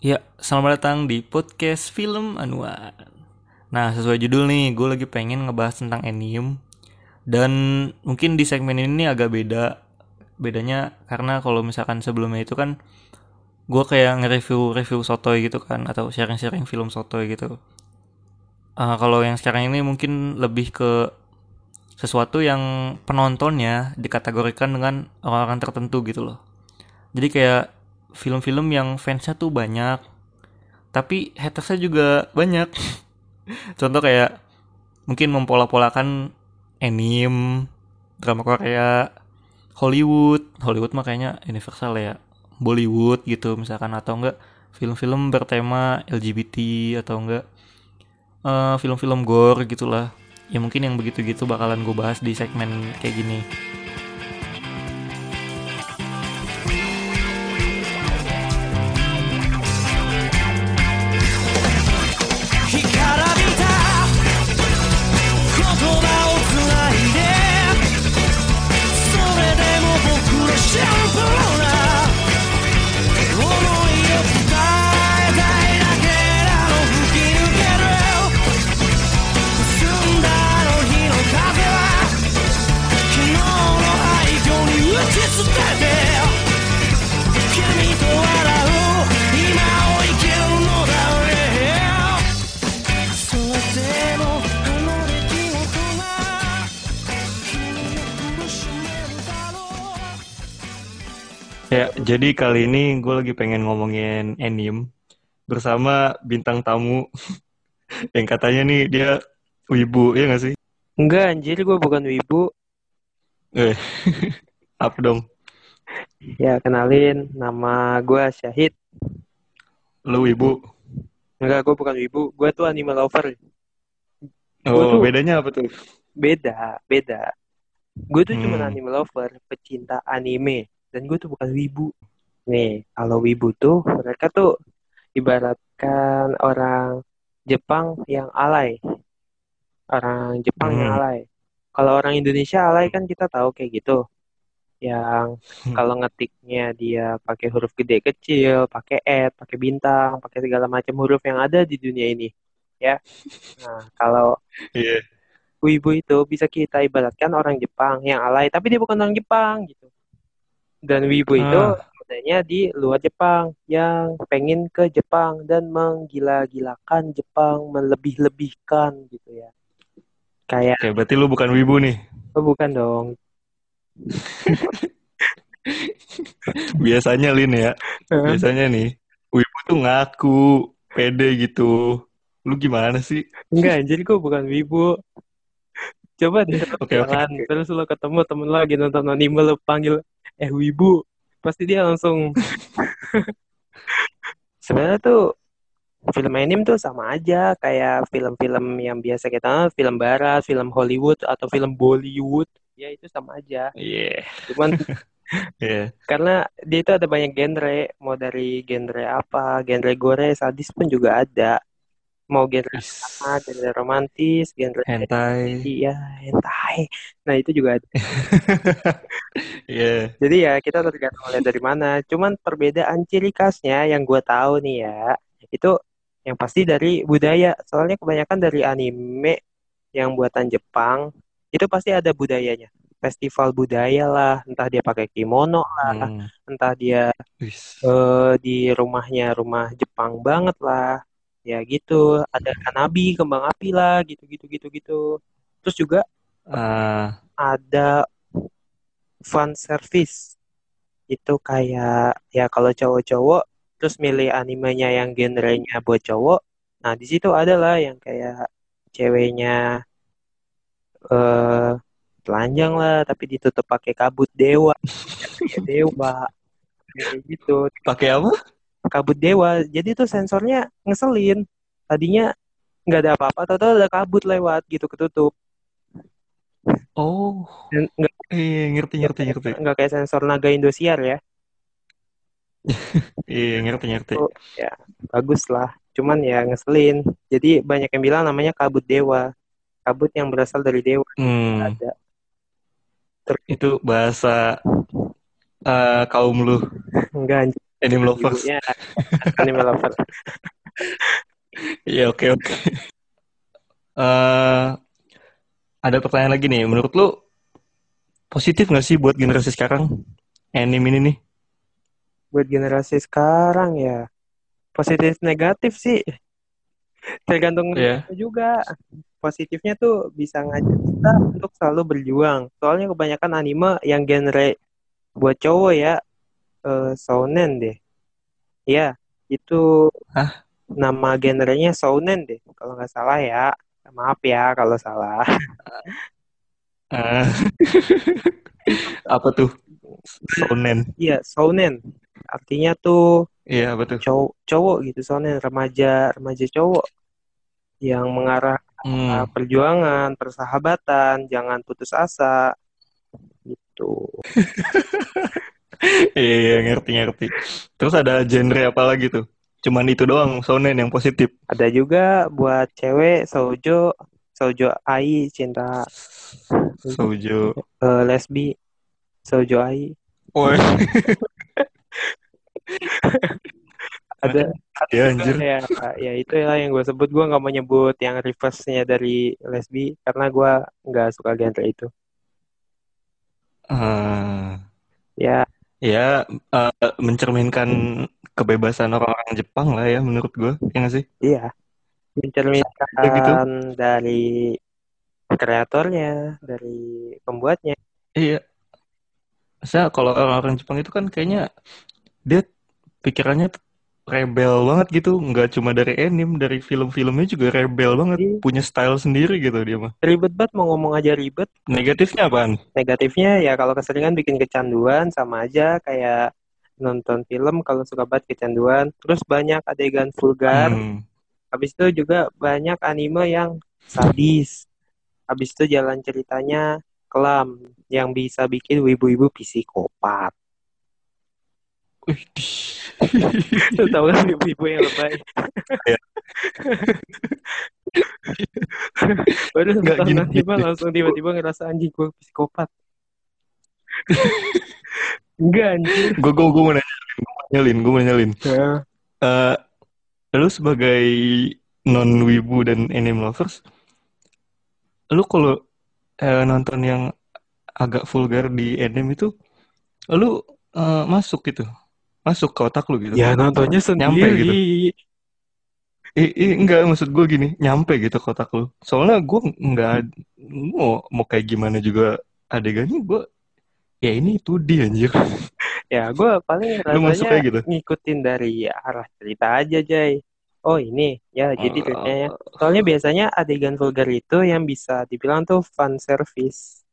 Ya, selamat datang di podcast film Anuan. Nah, sesuai judul nih, gue lagi pengen ngebahas tentang anime. Dan mungkin di segmen ini agak beda. Bedanya karena kalau misalkan sebelumnya itu kan gue kayak nge-review review sotoy gitu kan atau sharing-sharing film sotoy gitu. Uh, kalau yang sekarang ini mungkin lebih ke sesuatu yang penontonnya dikategorikan dengan orang-orang tertentu gitu loh. Jadi kayak film-film yang fansnya tuh banyak. Tapi hatersnya juga banyak. Contoh kayak mungkin mempola-polakan anime drama Korea Hollywood. Hollywood makanya universal ya. Bollywood gitu misalkan atau enggak film-film bertema LGBT atau enggak uh, film-film gore gitulah. Ya mungkin yang begitu-gitu bakalan gue bahas di segmen kayak gini jadi kali ini gue lagi pengen ngomongin anime bersama bintang tamu yang katanya nih dia wibu, ya gak sih? Enggak, anjir gue bukan wibu. Eh, apa dong? Ya, kenalin, nama gue Syahid. Lu wibu? Enggak, gue bukan wibu. Gue tuh anime lover. Oh, tuh, bedanya apa tuh? Beda, beda. Gue tuh hmm. cuma anime lover, pecinta anime dan gue tuh bukan wibu nih kalau wibu tuh mereka tuh ibaratkan orang Jepang yang alay orang Jepang hmm. yang alay kalau orang Indonesia alay kan kita tahu kayak gitu yang hmm. kalau ngetiknya dia pakai huruf gede kecil pakai et pakai bintang pakai segala macam huruf yang ada di dunia ini ya nah kalau yeah. wibu itu bisa kita ibaratkan orang Jepang yang alay tapi dia bukan orang Jepang gitu dan Wibu ah. itu adanya di luar Jepang yang pengen ke Jepang dan menggila-gilakan Jepang, melebih-lebihkan gitu ya. Kayak Oke, berarti lu bukan Wibu nih. Oh, bukan dong. Biasanya Lin ya. Biasanya nih, Wibu tuh ngaku pede gitu. Lu gimana sih? Enggak, jadi gue bukan Wibu. Coba deh okay, jalan, okay. terus lo ketemu temen lo lagi nonton anime lo panggil eh wibu pasti dia langsung sebenarnya tuh film anime tuh sama aja kayak film-film yang biasa kita film barat, film Hollywood atau film Bollywood ya itu sama aja. Iya. Yeah. Cuman yeah. karena dia itu ada banyak genre, mau dari genre apa, genre gore, sadis pun juga ada mau genre apa, genre romantis, genre hentai. Iya, hentai. Nah, itu juga ada. yeah. Jadi ya kita tergantung lihat dari mana. Cuman perbedaan ciri khasnya yang gue tahu nih ya, itu yang pasti dari budaya. Soalnya kebanyakan dari anime yang buatan Jepang itu pasti ada budayanya. Festival budaya lah, entah dia pakai kimono lah, hmm. entah dia uh, di rumahnya rumah Jepang banget lah ya gitu ada kanabi kembang api lah gitu gitu gitu gitu. Terus juga uh. ada fun service. Itu kayak ya kalau cowok-cowok terus milih animenya yang genrenya buat cowok. Nah di situ ada lah yang kayak ceweknya eh uh, telanjang lah tapi ditutup pakai kabut dewa. Dewa. Kayak gitu. Pakai apa kabut dewa. Jadi tuh sensornya ngeselin. Tadinya nggak ada apa-apa atau ada kabut lewat gitu ketutup. Oh. Nggak iya ngerti ngerti ngerti. nggak kayak sensor naga Indosiar ya. Iya ngerti ngerti. Oh, ya bagus lah. Cuman ya ngeselin. Jadi banyak yang bilang namanya kabut dewa. Kabut yang berasal dari dewa. Hmm. ada. Ter itu bahasa uh, kaum lu. Enggak Anime lovers. ibunya anime lover Iya oke oke. Eh, ada pertanyaan lagi nih. Menurut lu positif nggak sih buat generasi sekarang anime ini nih? buat generasi sekarang ya positif negatif sih tergantung Iya. juga positifnya tuh bisa ngajak kita untuk selalu berjuang soalnya kebanyakan anime yang genre buat cowok ya eh shounen deh ya itu Hah? nama genrenya shounen deh kalau nggak salah ya maaf ya kalau salah Eh, apa tuh? Shonen. iya shounen artinya tuh Iya tuh? cowok cowok gitu soalnya remaja remaja cowok yang mengarah Hmm. perjuangan persahabatan jangan putus asa gitu Iya, iya ngerti ngerti. Terus ada genre apa lagi tuh? Cuman itu doang shonen yang positif. ada juga buat cewek sojo sojo ai cinta Shoujo. eh, lesbi sojo ai Woi, ada ya anjir. ya ya itu ya yang gue sebut gue nggak mau nyebut yang reverse-nya dari lesbi karena gue nggak suka genre itu Ah, ya ya eh, mencerminkan kebebasan orang-orang Jepang lah ya menurut gue. Ya nggak sih? iya mencerminkan gitu. dari kreatornya dari pembuatnya Iya. Saya kalau orang-orang Jepang itu kan kayaknya dia pikirannya rebel banget gitu, nggak cuma dari anime, dari film-filmnya juga rebel banget, Iya. punya style sendiri gitu dia mah. ribet banget mau ngomong aja ribet Negatifnya apaan? negatifnya ya kalau keseringan bikin kecanduan sama aja kayak nonton film kalau suka banget kecanduan terus banyak adegan vulgar Hmm. habis itu juga banyak anime yang sadis habis itu jalan ceritanya kelam yang bisa bikin wibu-wibu psikopat. Lu tau kan wibu-wibu yang lebay Iya. baru Nggak nonton gini, gini. langsung tiba-tiba ngerasa anjing gue psikopat enggak anjir Gue gue gue mau nanya, gue mau nyalin, gue mau nyalin. Ya. Eh, lu sebagai non wibu dan anime lovers, lu kalau eh, nonton yang agak vulgar di anime itu, lu eh, masuk gitu, masuk ke otak lu gitu. Ya nontonnya Nyampe gitu. sendiri. Eh, eh, enggak maksud gue gini, nyampe gitu ke otak lu. Soalnya gue nggak mau mau kayak gimana juga adegannya gue, ya ini 2D anjir. Ya gue paling rasanya gitu. ngikutin dari arah cerita aja Jay. Oh ini ya jadi Eh, ceritanya. Soalnya biasanya adegan vulgar itu yang bisa dibilang tuh fan service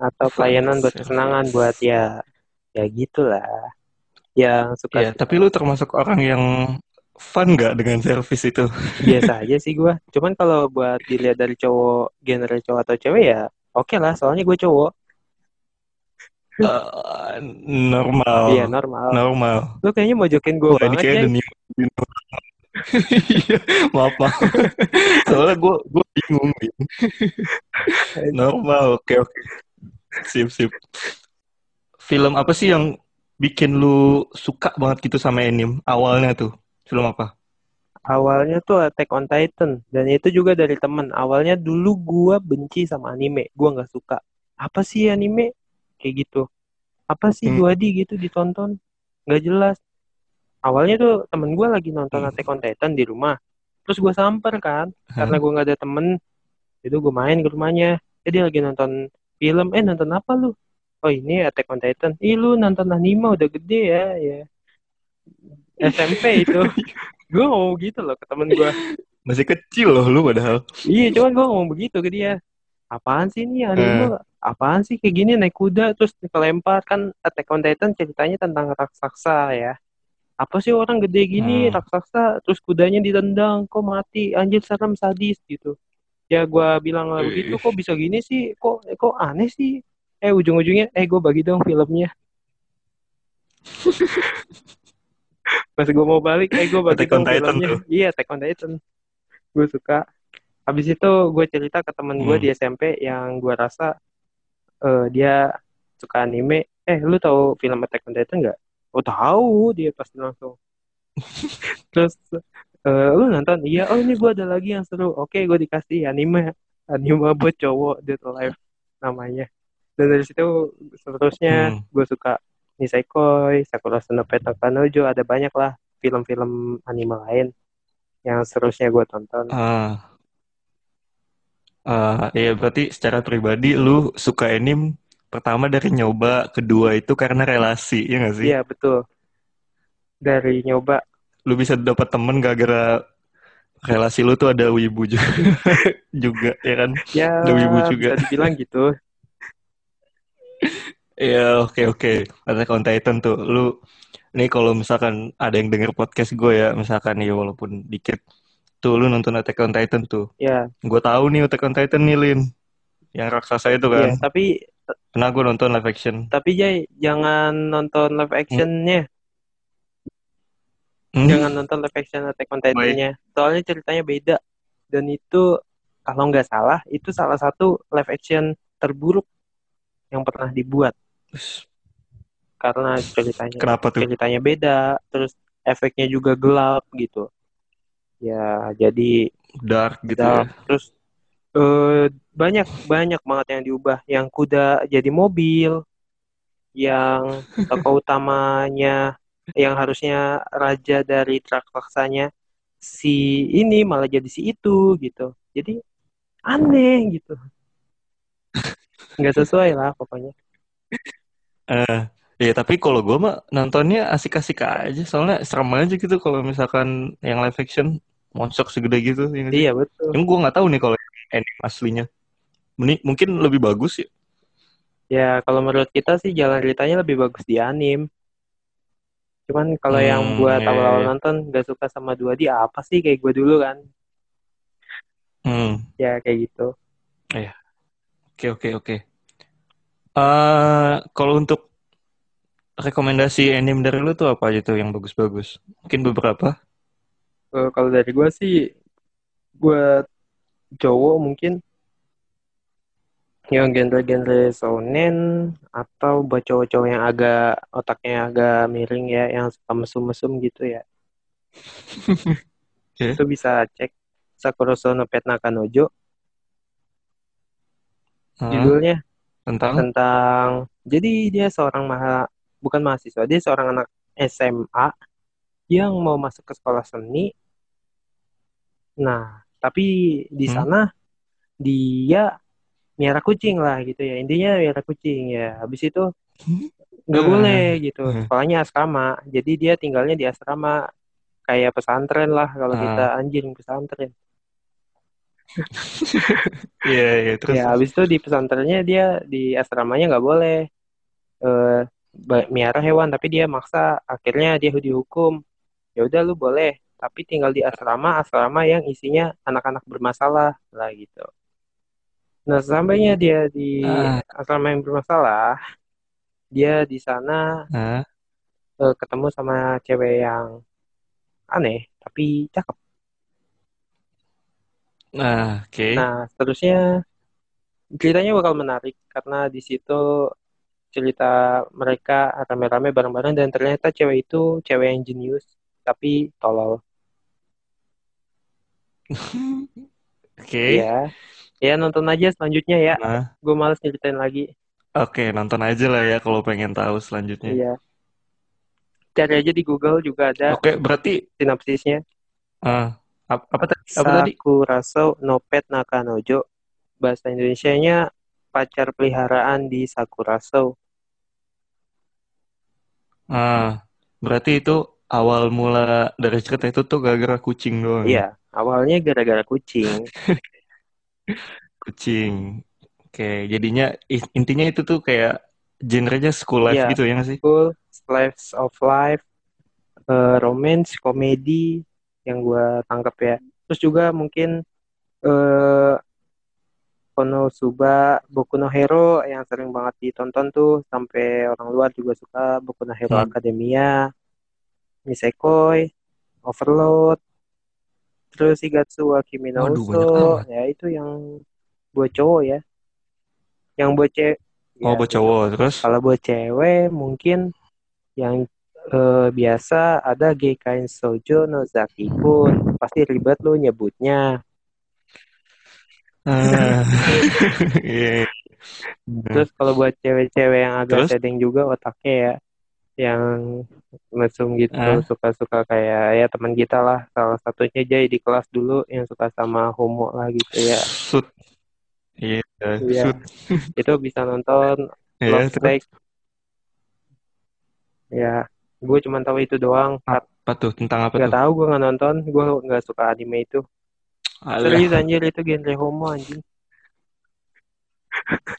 atau Fan pelayanan buat kesenangan buat ya ya gitulah. Yang suka Ya, tapi lu termasuk orang yang fun nggak dengan service itu? biasa aja sih gue. Cuman kalau buat dilihat dari cowok genre cowok atau cewek ya oke lah. Soalnya gue cowok. Eh, normal. Iya normal. Normal. Lu kayaknya mojokin gue Wah, ini banget kayak normal. Iya, maaf maaf. Soalnya gue gue bingung. Normal, oke oke. Sip sip. Film apa sih yang bikin lu suka banget gitu sama anime? Awalnya tuh film apa? Awalnya tuh Attack on Titan dan itu juga dari temen. Awalnya dulu gua benci sama anime, gua nggak suka. Apa sih anime? Kayak gitu. Apa sih Hmm. 2D gitu ditonton? Nggak jelas. Awalnya tuh temen gua lagi nonton Hmm. Attack on Titan di rumah. Terus gua samper kan, karena gua nggak ada temen. Itu gua main ke rumahnya. Dia lagi nonton film. Eh nonton apa lu? Oh ini Attack on Titan. Ih lu nonton anime udah gede ya, ya. SMP itu. Gue ngomong gitu loh ke temen gue. Masih kecil loh lu padahal. Iya, cuman gue ngomong begitu ke dia. Apaan sih ini anime? Apaan sih kayak gini naik kuda terus kelempar kan Attack on Titan ceritanya tentang raksasa ya. Apa sih orang gede gini Hmm. raksasa terus kudanya ditendang kok mati anjir serem sadis gitu. Ya gua bilang lah begitu kok bisa gini sih kok kok aneh sih. Eh ujung-ujungnya eh gue bagi dong filmnya. Pas gue mau balik eh gue bagi dong filmnya. tuh. Iya Attack on Titan. Gue suka. Habis itu gue cerita ke temen gue Hmm. di SMP yang gue rasa eh, dia suka anime. Eh lu tahu film Attack on Titan nggak? oh tahu dia pasti langsung terus eh lu nonton iya oh ini gue ada lagi yang seru oke gue dikasih anime anime buat cowok Dead Life namanya dan dari situ seterusnya Hmm. gue suka Nisekoi Sakura Sonope Takanojo ada banyak lah film-film anime lain yang seterusnya gue tonton Ah. Ah, iya berarti secara pribadi lu suka anime pertama dari nyoba, kedua itu karena relasi, ya nggak sih? iya betul dari nyoba Lu bisa dapat temen gara-gara relasi lu tuh ada wibu juga, juga ya kan? ya Ada wibu juga. bisa dibilang gitu Iya, oke oke. Attack on Titan tuh, lu nih kalau misalkan ada yang denger podcast gue ya, misalkan ya walaupun dikit, tuh lu nonton Attack on Titan tuh. ya Gue tahu nih Attack on Titan nih Lin, yang raksasa itu iya kan. tapi Pernah gue nonton live action. tapi Jay jangan nonton live actionnya Hmm. jangan nonton live action Attack on Titan-nya soalnya ceritanya beda dan itu kalau nggak salah itu salah satu live action terburuk yang pernah dibuat karena ceritanya Kenapa tuh? ceritanya beda terus efeknya juga gelap gitu ya jadi Dark gitu dark. ya. terus eh, banyak banyak banget yang diubah yang kuda jadi mobil yang tokoh utamanya yang harusnya raja dari raksasanya si ini malah jadi si itu gitu jadi aneh gitu nggak sesuai lah pokoknya Eh, ya tapi kalau gue mah nontonnya asik-asik aja, soalnya serem aja gitu kalau misalkan yang live action monster segede gitu. ya sih? iya betul Yang gue nggak tahu nih kalau anime aslinya. Mungkin lebih bagus ya. ya kalau menurut kita sih jalan ceritanya lebih bagus di anim cuman kalau yang Hmm, buat iya, awal-awal iya. nonton gak suka sama dua d apa sih kayak gue dulu kan Hmm. ya kayak gitu Oke oke oke. Eh kalau untuk rekomendasi anime dari lu tuh apa aja tuh yang bagus-bagus? Mungkin beberapa. Eh, kalau dari gue sih buat cowok mungkin yang genre-genre shonen atau buat cowok-cowok yang agak otaknya agak miring ya yang suka mesum-mesum gitu ya Oke. itu bisa cek Sakura no Pet Nakanojo Ah, judulnya tentang tentang jadi dia seorang maha bukan mahasiswa dia seorang anak SMA yang mau masuk ke sekolah seni nah tapi di Hmm. sana dia miara kucing lah gitu ya intinya miara kucing ya habis itu nggak Hmm. boleh gitu Hmm. sekolahnya asrama jadi dia tinggalnya di asrama kayak pesantren lah kalau Ah. kita anjing pesantren Iya iya terus. ya habis itu di pesantrennya dia di asramanya nggak boleh eh miara hewan tapi dia maksa akhirnya dia dihukum ya udah lu boleh tapi tinggal di asrama asrama yang isinya anak-anak bermasalah lah gitu nah sampainya dia di Ah. asrama yang bermasalah dia di sana Ah, eh, ketemu sama cewek yang aneh tapi cakep nah, oke. Nah, seterusnya ceritanya bakal menarik karena di situ cerita mereka rame-rame bareng-bareng dan ternyata cewek itu cewek yang jenius tapi tolol. Oke. Ya. Ya nonton aja selanjutnya ya. Nah, Gue males nyeritain lagi. oke nonton aja lah ya kalau pengen tahu selanjutnya. Iya. Cari aja di Google juga ada Oke, berarti sinopsisnya. ah, ap- apa, tadi? Apa tadi? Sakuraso no Pet Nakanojo. Bahasa Indonesianya pacar peliharaan di Sakuraso. Ah, berarti itu awal mula dari cerita itu tuh gara-gara kucing doang. ya? Iya, awalnya gara-gara kucing. Kucing. Oke, jadinya intinya itu tuh kayak genrenya school life Iya. gitu ya nggak sih? School, Slice of Life, eh, romance, komedi yang gue tangkap ya. Terus juga mungkin eh Konosuba, Boku no Hero yang sering banget ditonton tuh sampai orang luar juga suka Boku no Hero Hmm. Academia, Nisekoi, Overload, terus Shigatsu wa Kimi no Uso, ya itu yang buat cowok ya. Yang buat cewek Oh, buat cowok terus? kalau buat cewek mungkin yang eh, biasa ada Geikain Sojo no Zaki pun pasti ribet lu nyebutnya. Ah. Iya. Terus kalau buat cewek-cewek yang agak Terus? sedeng juga otaknya ya, yang mesum gitu, Ah. suka-suka kayak ya teman kita lah, salah satunya Jay di kelas dulu yang suka sama homo lah gitu ya. Sud. Iya, Iya. sud. Itu bisa nonton Iya, Love Steak. Ya, gue cuma tahu itu doang. apa tuh? Tentang apa Gak tuh? tahu gue nggak nonton, gue nggak suka anime itu. Alah. Serius anjir itu genre homo anjing.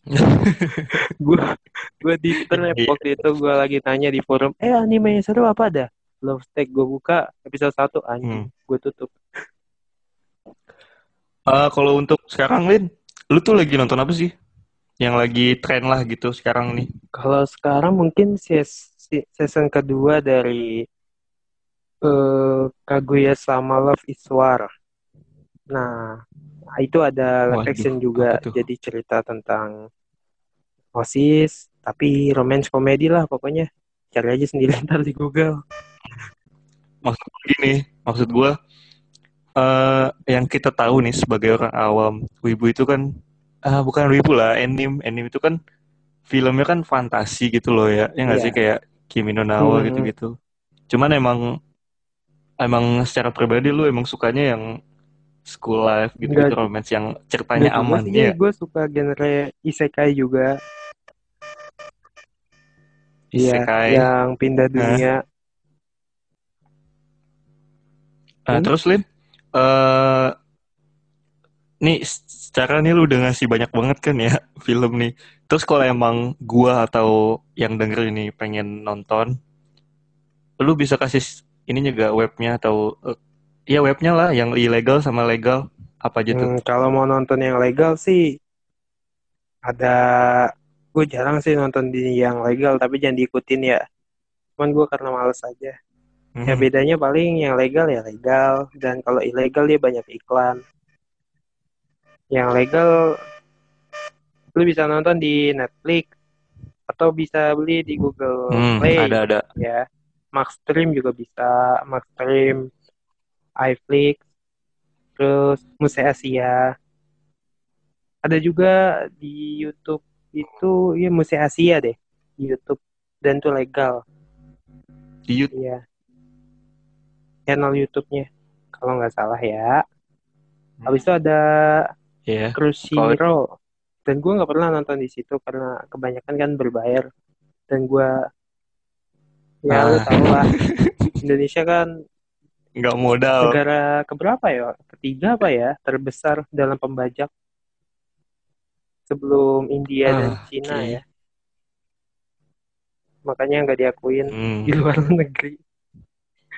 gue gue di trap Iya. waktu itu gue lagi tanya di forum eh anime yang seru apa ada Love Steak gue buka episode 1 anjing Hmm. gue tutup Eh, kalau untuk sekarang, Lin, lu tuh lagi nonton apa sih? Yang lagi tren lah gitu sekarang nih. kalau sekarang mungkin ses si- season kedua dari eh Kaguya sama Love is War. Nah itu ada live action juga jadi cerita tentang osis tapi romance komedi lah pokoknya. Cari aja sendiri ntar di Google. Maksud gini, maksud gue eh yang kita tahu nih sebagai orang awam, wibu itu kan ah bukan wibu lah, anime, anime itu kan filmnya kan fantasi gitu loh ya, ya nggak Iya. sih? Kayak Kimi no Na wa Hmm. gitu-gitu. Cuman emang emang secara pribadi lu emang sukanya yang school life gitu, gitu romance yang ceritanya aman ya. gue suka genre isekai juga Iya, Isekai. yang pindah dunia. Nah, Hmm? terus Lin, eh nih secara nih lu udah ngasih banyak banget kan ya film nih. Terus kalau emang gua atau yang denger ini pengen nonton, lu bisa kasih ini juga webnya atau eh, ya webnya lah yang ilegal sama legal apa aja tuh? Hmm, kalau mau nonton yang legal sih ada gue jarang sih nonton di yang legal tapi jangan diikutin ya. Cuman gue karena males aja. Ya Mhm. bedanya paling yang legal ya legal dan kalau ilegal dia banyak iklan. Yang legal lu bisa nonton di Netflix atau bisa beli di Google Hmm, Play ada ada. ya. Max Stream juga bisa, Max Stream, iFlix, terus Muse Asia. Ada juga di YouTube itu ya Muse Asia deh di YouTube dan itu legal Di YouTube. ya channel YouTube-nya kalau nggak salah ya. Habis itu ada Ya. Crunchyroll dan gue nggak pernah nonton di situ karena kebanyakan kan berbayar dan gue ya lu Ah. tau lah Indonesia kan Nggak modal. negara keberapa ya ketiga apa ya terbesar dalam pembajak sebelum India dan Ah, Cina oke. ya makanya nggak diakuin Hmm. di luar negeri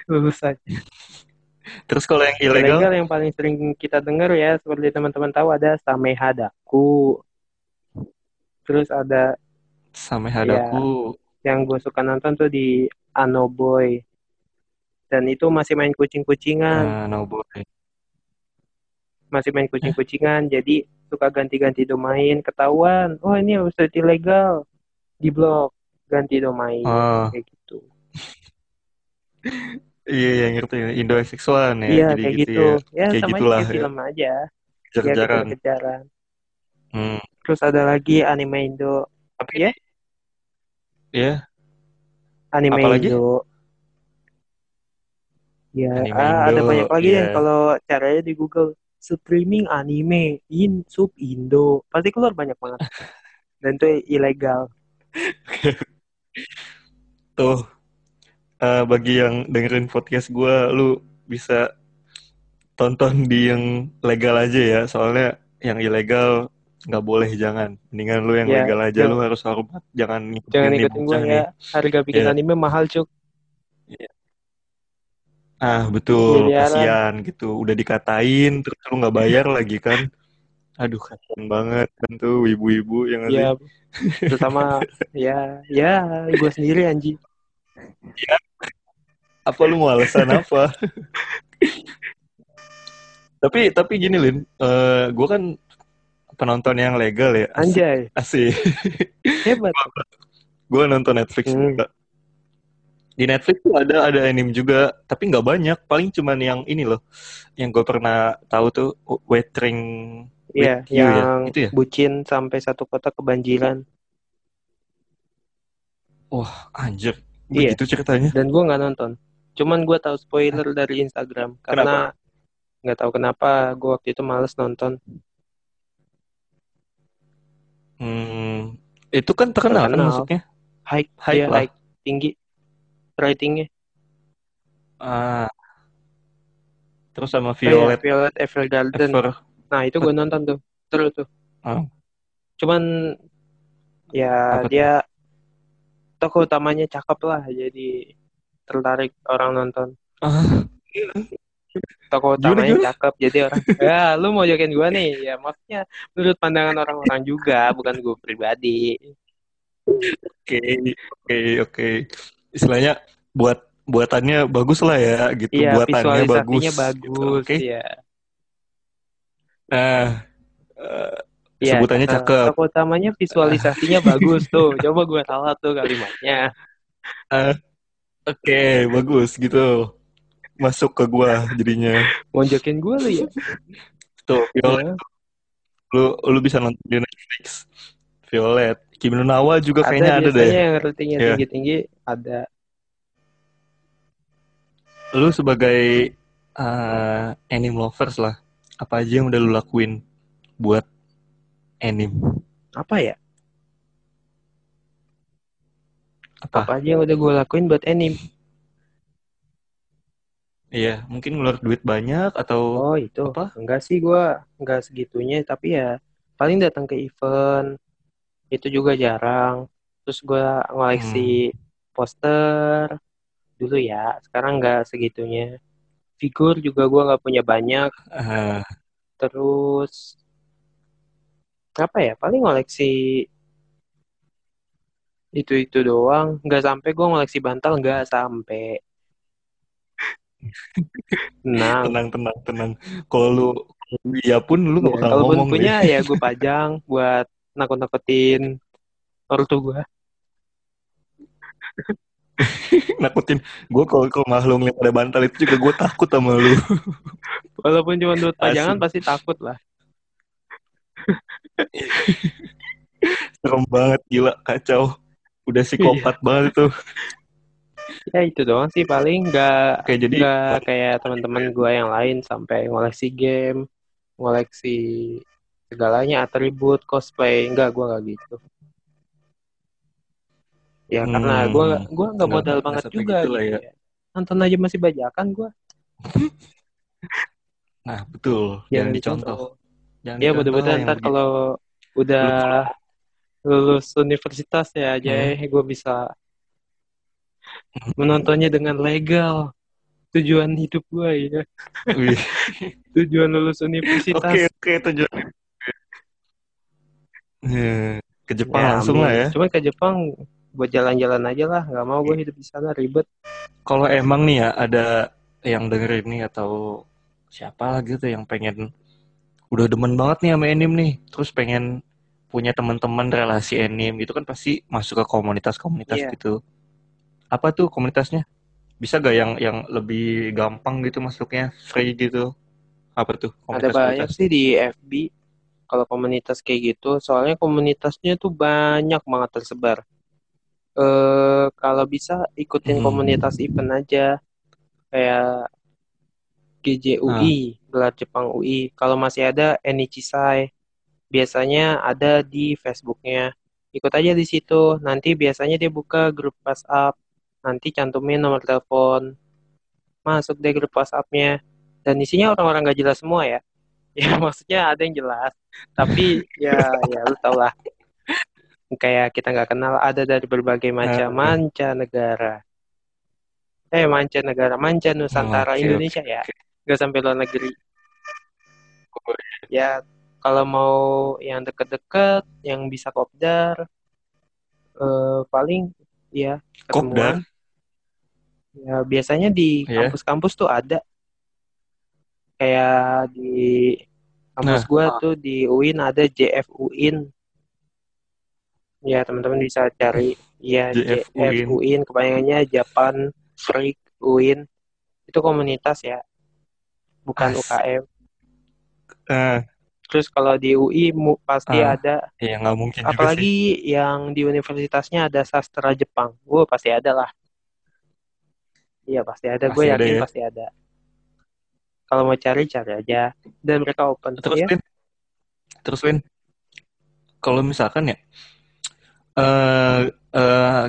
lulus aja Terus kalau yang ilegal, ilegal yang paling sering kita dengar ya seperti teman-teman tahu ada Samehadaku. Terus ada sama Iya. hadaku. yang gue suka nonton tuh di Anoboy. Dan itu masih main kucing-kucingan. Nah, no boy. masih main kucing-kucingan jadi suka ganti-ganti domain ketahuan. Oh ini website ilegal. Di blok ganti domain. Oh, kayak gitu iya yang ngerti Indo seksual ya. iya Jadi kayak gitu gitu ya. ya, Kayak sama gitulah aja ya. film aja ya Kejar-kejaran. kejar-kejaran Hmm. terus ada lagi anime Indo Tapi ya ya, anime Apa lagi? Indo ya Anime ah, ada Indo, banyak lagi iya. deh kalau caranya di Google streaming anime in sub Indo pasti keluar banyak banget dan itu ilegal tuh eh, bagi yang dengerin podcast gua, lu bisa tonton di yang legal aja ya. Soalnya yang ilegal nggak boleh jangan. Mendingan lu yang Ya, legal aja. jangan- Lu harus hormat. Jangan ngikutin jangan ikutin gue ya harga bikin Iya. anime mahal cuk Ah betul, kasihan gitu. Udah dikatain, terus lu nggak bayar lagi kan. Aduh kasihan banget kan tuh ibu-ibu yang ngasih. ya terutama ya ya gue sendiri anjing Apa lu mau alasan apa? tapi tapi gini Lin, eh gue kan penonton yang legal ya. anjay Asik. hebat gue nonton Netflix Hmm. juga. Di Netflix tuh ada ada anime juga, tapi nggak banyak. Paling cuman yang ini loh, yang gue pernah tahu tuh Waiting Iya, You ya. yang Itu ya? bucin sampai satu kota kebanjiran. Wah, anjir. Iya. Begitu ceritanya. Dan gue nggak nonton. Cuman gue tahu spoiler dari Instagram karena nggak tahu kenapa gue waktu itu males nonton. Hmm, itu kan terkenal, kan Terkenal. maksudnya. High, dia lah. high tinggi ratingnya. Ah. Terus sama Violet Violet Evergarden. Ever. Nah itu gue nonton tuh, seru tuh. Ah. Cuman ya Apa tuh? dia tokoh utamanya cakep lah, jadi tertarik orang nonton. Ah, Tokoh Gimana, utamanya gimana? cakep, jadi orang ya lu mau jokin gue nih, ya maksudnya menurut pandangan orang-orang juga, bukan gue pribadi. Oke, oke, oke. Istilahnya buat buatannya bagus lah ya, gitu. Iya buatannya bagus. visualisasinya gitu. bagus, Oke. ya. Nah, eh, Iya, sebutannya eh, cakep. Tokoh utamanya visualisasinya bagus tuh. Coba gue salah tuh kalimatnya. Ah, Oke, bagus gitu. Masuk ke gua jadinya. Mau jokin gue lu ya? Tuh, Violet. Ya. Lu lu bisa nonton di Netflix. Violet. Kimi no Nawa juga kayaknya ada deh. yang ratingnya Iya. tinggi-tinggi ada. Lu sebagai eh, anime lovers lah, apa aja yang udah lu lakuin buat anime? Apa ya? Apa? Apa aja yang udah gue lakuin buat anime? Iya, mungkin ngeluar duit banyak atau Oh itu. Apa? Enggak sih gue enggak segitunya. Tapi ya paling datang ke event. Itu juga jarang. Terus gue ngoleksi poster dulu ya. Sekarang enggak segitunya. Figur juga gue nggak punya banyak. eh, Terus apa ya? Paling ngoleksi itu itu doang. Nggak sampai gue ngoleksi bantal nggak sampai. Nah, tenang tenang tenang. Kalau lu iya pun lu nggak ya, bakal kalaupun ngomong punya ya gue pajang buat nakut-nakutin ortu gue. Nakutin gue kalau kalau malah lu ngeliat ada bantal itu juga gue takut sama lu. Walaupun cuma duit pajangan Asli. pasti takut lah. Serem banget gila kacau. Udah psikopat banget itu. Ya itu doang sih paling nggak Oke jadi nggak kayak teman-teman gue yang lain sampai ngoleksi game, ngoleksi segalanya atribut cosplay enggak gue nggak gitu. Ya karena Hmm, gue gue nggak modal banget juga gitu lah gitu ya. ya. Nonton aja masih bajakan gue. nah betul jangan dicontoh. Jangan Ya dicontoh mudah-mudahan lah yang ntar kalau udah lulus universitas ya aja Hmm. gue bisa menontonnya dengan legal. Tujuan hidup gue ya. Tujuan lulus universitas. Oke oke tujuan. Eh, Ke Jepang Ya, langsung lah ya. Cuma ke Jepang buat jalan-jalan aja lah. Gak mau gue hidup di sana ribet. Kalau emang nih ya ada yang dengerin nih atau siapa gitu yang pengen udah demen banget nih sama anime nih, terus pengen punya teman-teman relasi anime gitu kan pasti masuk ke komunitas-komunitas Iya. gitu. Apa tuh komunitasnya? Bisa gak yang yang lebih gampang gitu masuknya, free gitu? Apa tuh Ada banyak sih di FB kalau komunitas kayak gitu. Soalnya komunitasnya tuh banyak banget tersebar. Eh kalau bisa ikutin Hmm. komunitas event aja. Kayak GJUI, gelar Jepang UI. Kalau masih ada Enichisai. Biasanya ada di Facebooknya. Ikut aja di situ. Nanti biasanya dia buka grup WhatsApp. Nanti cantumin nomor telepon. Masuk deh grup WhatsApp-nya. Dan isinya orang-orang gak jelas semua ya. Ya maksudnya ada yang jelas. Tapi ya ya lu tau lah. Kayak kita nggak kenal ada dari berbagai macam Ah. mancanegara. Eh mancanegara, manca Nusantara Oke, Indonesia ya. Gak sampai luar negeri. Ya kalau mau yang deket-deket, yang bisa kopdar, eh, paling ya Kopdar? ketemuan. Ya biasanya di Iya. kampus-kampus tuh ada. Kayak di kampus Nah. gua tuh di UIN ada JF UIN. Ya, teman-teman bisa cari ya JF JF UIN, kepanjangannya Japan Freak UIN. Itu komunitas ya. Bukan As- UKM. Eh, Terus kalau di UI mu- pasti Ah, ada ya nggak mungkin juga sih. apalagi yang di universitasnya ada sastra Jepang. Gue pasti ada lah. Iya, pasti ada. Gue ada yakin ya. pasti ada. Kalau mau cari cari aja. Dan mereka open Terus ya. Win, terus Win, kalau misalkan ya, eh eh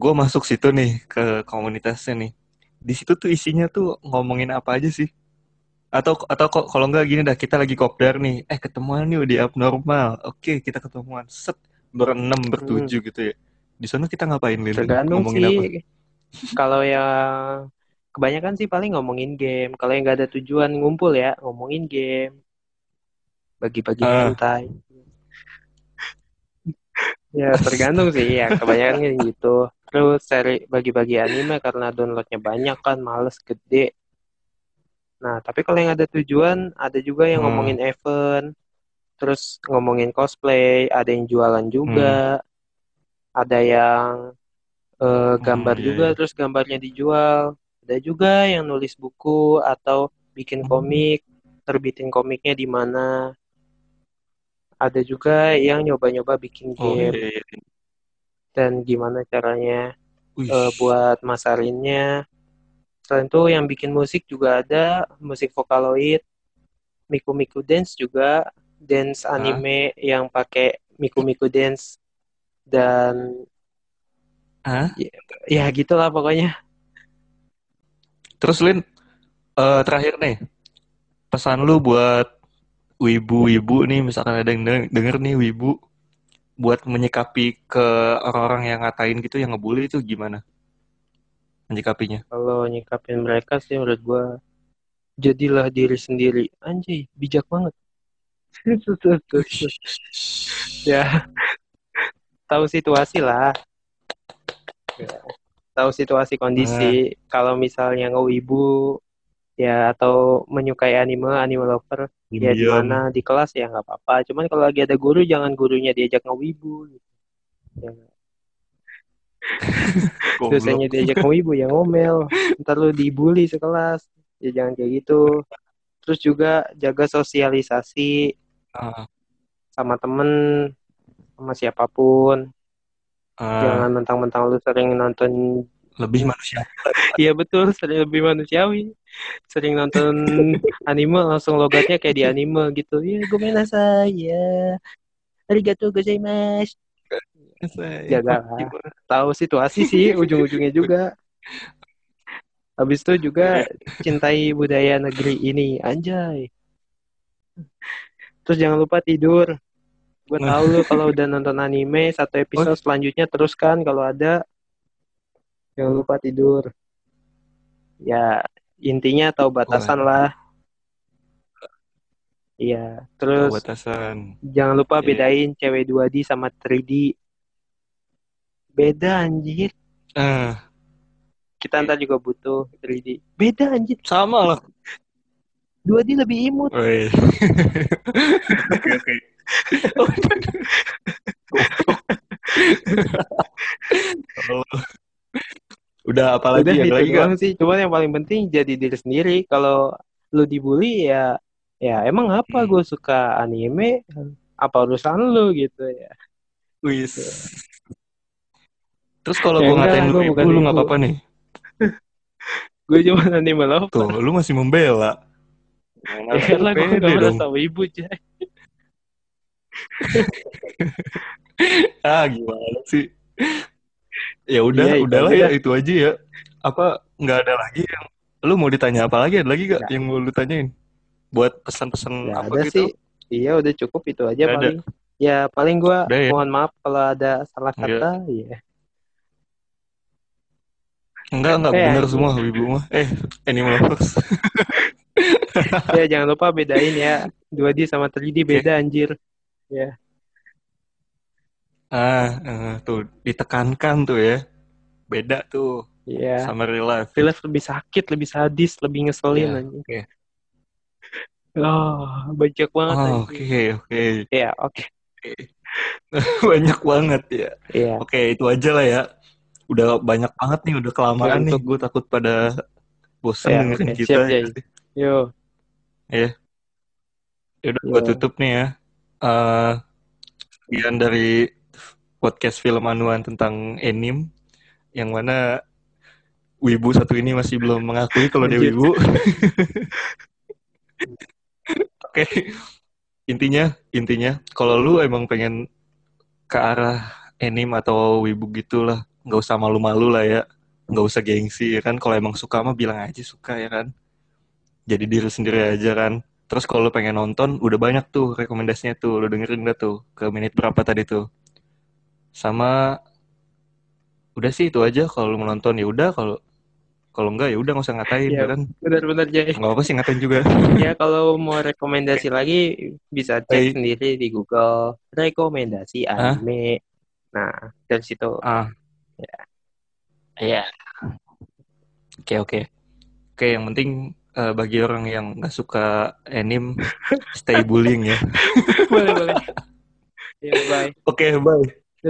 gue masuk situ nih ke komunitasnya nih, di situ tuh isinya tuh ngomongin apa aja sih? Atau atau kok kalau nggak gini dah kita lagi kopdar nih, eh ketemuan nih di abnormal, oke kita ketemuan, set berenam bertujuh gitu ya. Di sana kita ngapain Lin? Hmm. Tergantung Ngomongin apa? sih. Kalau yang kebanyakan sih paling ngomongin game. Kalau yang nggak ada tujuan ngumpul ya, ngomongin game. Bagi-bagi hentai. Ya, tergantung sih ya. Kebanyakan gitu. Terus seri bagi-bagi anime karena downloadnya banyak kan, males gede. Nah, tapi kalau yang ada tujuan, ada juga yang Hmm. ngomongin event. Terus ngomongin cosplay, ada yang jualan juga. Ada yang eh, gambar Hmm, iya, juga, iya. terus gambarnya dijual. Ada juga yang nulis buku atau bikin Hmm. komik, terbitin komiknya di mana. Ada juga yang nyoba-nyoba bikin Oh game iya, iya. dan gimana caranya eh, buat masarinnya. Selain itu yang bikin musik juga ada, musik Vocaloid, Miku Miku Dance juga, dance anime yang pakai Miku Miku Dance dan Hah? ya gitulah pokoknya. Terus Lin, eh, terakhir nih, pesan lu buat wibu-wibu nih, misalkan ada yang denger, denger nih wibu, buat menyikapi ke orang-orang yang ngatain gitu, yang ngebully itu gimana? Menyikapinya. Kalau nyikapin mereka sih menurut gua jadilah diri sendiri. Anjay, bijak banget. ya, tahu situasi lah. Ya, tahu situasi kondisi. Kalau misalnya ngewibu ya atau menyukai anime, anime lover, ya di mana di kelas ya nggak apa-apa. Cuman kalau lagi ada guru jangan gurunya diajak ngewibu. gitu. Ya, Dosennya diajak ngewibu ya ngomel. Ntar lu dibully sekelas. Ya jangan kayak gitu. Terus juga jaga sosialisasi Ah, sama temen, sama siapa pun. ah, Jangan mentang-mentang lu sering nonton lebih manusia. Iya betul, sering lebih manusiawi. Sering nonton anime langsung logatnya kayak di anime gitu. Ya, gue main saya. Arigatou gozaimasu. Jaga lah. Tahu situasi sih ujung-ujungnya juga. Habis itu juga cintai budaya negeri ini, anjay. Terus jangan lupa tidur. Gue tahu lu kalau udah nonton anime satu episode selanjutnya teruskan kalau ada. Jangan lupa tidur. Ya, intinya tahu batasan lah. Iya, terus Batasan. jangan lupa Iya. bedain cewek 2D sama 3D. Beda anjir. Ah, Kita ntar juga butuh 3D. Beda anjir. sama lah. 2D lebih imut. Oke, oke. Udah apa lagi Udah ya gitu lagi doang sih. Cuman yang paling penting jadi diri sendiri. Kalau lu dibully ya ya emang apa Hmm. gue suka anime apa urusan lu gitu ya. Wis. Terus kalau Ya gue ngatain lah, lu gua ibu, bukan lu nggak apa-apa nih. Gue cuma anime lover. Tuh, lu masih membela. Ya karena gue gak dong. merasa ibu Jay. Ah, gimana sih? Ya udah, Iya, itu udahlah ya dah. itu aja ya. Apa nggak ada lagi yang lu mau ditanya apa lagi? Ada lagi gak Nggak. yang mau lu tanyain? Buat pesan-pesan Gak apa ada gitu? sih. Iya udah cukup itu aja ada. paling. Ya paling gue ya. mohon maaf kalau ada salah Iya. kata. Iya. Enggak, enggak Eh, bener semua wibu mah. Eh, animal lovers. ya jangan lupa bedain ya 2D sama 3D beda anjir. Ah, eh, tuh ditekankan tuh ya. Beda tuh Iya. sama real life. Real life lebih sakit, lebih sadis, lebih ngeselin Iya, anjing. oke. Oh, bajak banget Oh, anjing. oke, oke. Ya, oke. banyak banget ya. Iya. Oke, itu aja lah ya. Udah banyak banget nih, udah kelamaan nih. Gue takut pada bosan Ya, dengerin oke. kita. Siap, Jay. Yo. Ya. Udah gue Iya. tutup nih ya. Eh sekian dari podcast film anuan tentang anime yang mana wibu satu ini masih belum mengakui kalau dia wibu. Oke. Intinya, intinya kalau lu emang pengen ke arah anime atau wibu gitulah, nggak usah malu-malu lah ya. Nggak usah gengsi ya kan. Kalau emang suka mah bilang aja suka ya kan. Jadi diri sendiri aja kan. Terus kalau lu pengen nonton, udah banyak tuh rekomendasinya tuh. Lu dengerin dah tuh ke menit berapa tadi tuh. Sama udah sih itu aja kalau lu mau nonton ya udah kalau kalau enggak ya udah nggak usah ngatain Iya. ya kan. Benar-benar Jay. Nggak apa sih ngatain juga. Ya kalau mau rekomendasi lagi bisa cek Baik. sendiri di Google rekomendasi Hah? anime. Nah, dari situ Ah. Iya. Oke oke. Oke yang penting eh, bagi orang yang nggak suka anime, stay bullying ya. boleh boleh. Ya, bye. Oke bye.